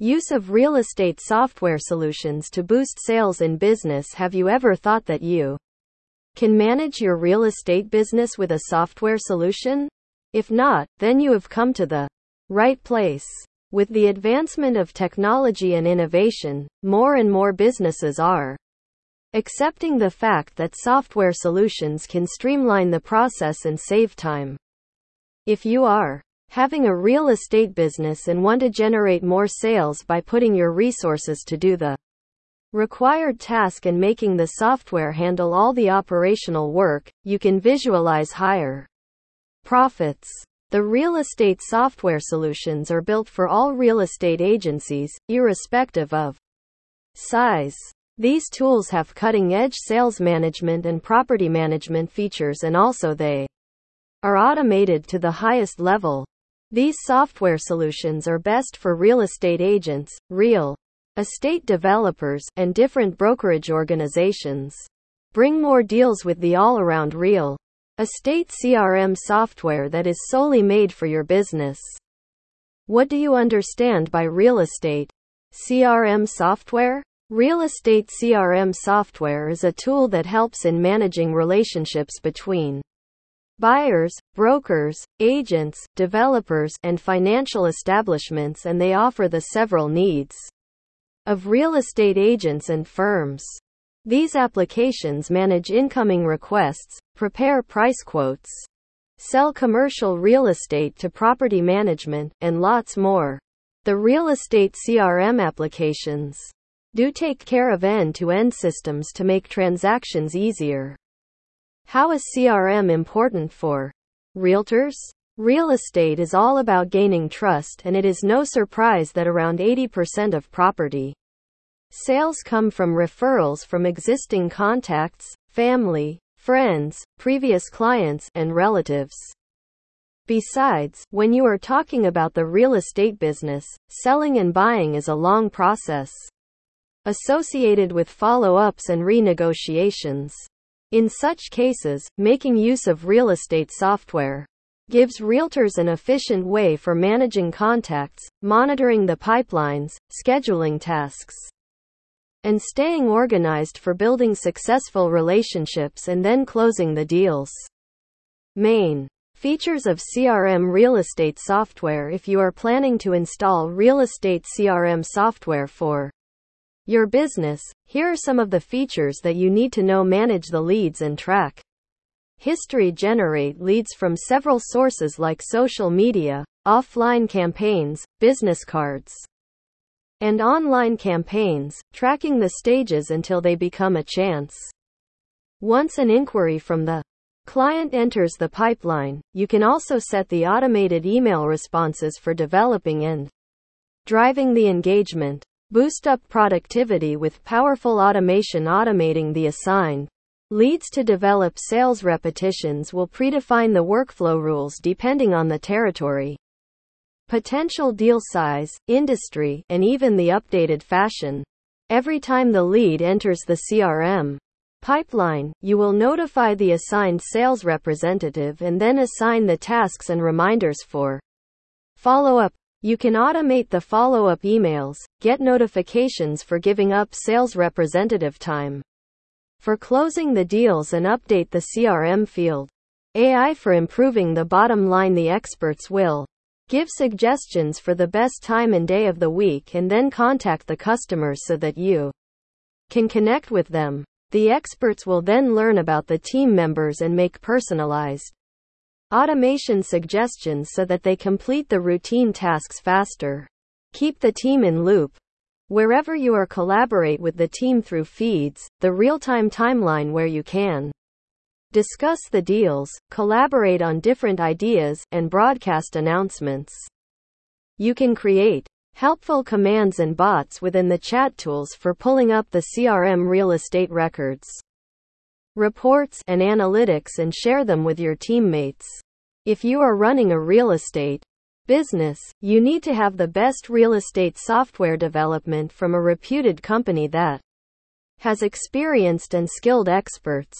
Use of real estate software solutions to boost sales in business. Have you ever thought that you can manage your real estate business with a software solution? If not, then you have come to the right place. With the advancement of technology and innovation, more and more businesses are accepting the fact that software solutions can streamline the process and save time. If you are having a real estate business and want to generate more sales by putting your resources to do the required task and making the software handle all the operational work, you can visualize higher profits. The real estate software solutions are built for all real estate agencies, irrespective of size. These tools have cutting edge sales management and property management features, and also they are automated to the highest level. These software solutions are best for real estate agents, real estate developers, and different brokerage organizations. Bring more deals with the all around real estate CRM software that is solely made for your business. What do you understand by real estate CRM software? Real estate CRM software is a tool that helps in managing relationships between buyers, brokers, agents, developers, and financial establishments, and they offer the several needs of real estate agents and firms. These applications manage incoming requests, prepare price quotes, sell commercial real estate to property management, and lots more. The real estate CRM applications do take care of end to end systems to make transactions easier. How is CRM important for realtors? Real estate is all about gaining trust, and it is no surprise that around 80% of property Sales come from referrals from existing contacts, family, friends, previous clients, and relatives. Besides, when you are talking about the real estate business, selling and buying is a long process associated with follow ups and renegotiations. In such cases, making use of real estate software gives realtors an efficient way for managing contacts, monitoring the pipelines, scheduling tasks and staying organized for building successful relationships and then closing the deals. Main features of CRM real estate software If you are planning to install real estate CRM software for your business, here are some of the features that you need to know manage the leads and track. History generate leads from several sources like social media, offline campaigns, business cards and online campaigns, tracking the stages until they become a chance. Once an inquiry from the client enters the pipeline, you can also set the automated email responses for developing and driving the engagement. Boost up productivity with powerful automation automating the assigned leads to develop sales repetitions will predefine the workflow rules depending on the territory potential deal size, industry, and even the updated fashion. Every time the lead enters the CRM pipeline, you will notify the assigned sales representative and then assign the tasks and reminders for follow up. You can automate the follow up emails, get notifications for giving up sales representative time for closing the deals, and update the CRM field. AI for improving the bottom line. The experts will Give suggestions for the best time and day of the week and then contact the customers so that you can connect with them. The experts will then learn about the team members and make personalized automation suggestions so that they complete the routine tasks faster. Keep the team in loop. Wherever you are, collaborate with the team through feeds, the real time timeline where you can discuss the deals, collaborate on different ideas, and broadcast announcements. You can create helpful commands and bots within the chat tools for pulling up the CRM real estate records, reports, and analytics and share them with your teammates. If you are running a real estate business, you need to have the best real estate software development from a reputed company that has experienced and skilled experts.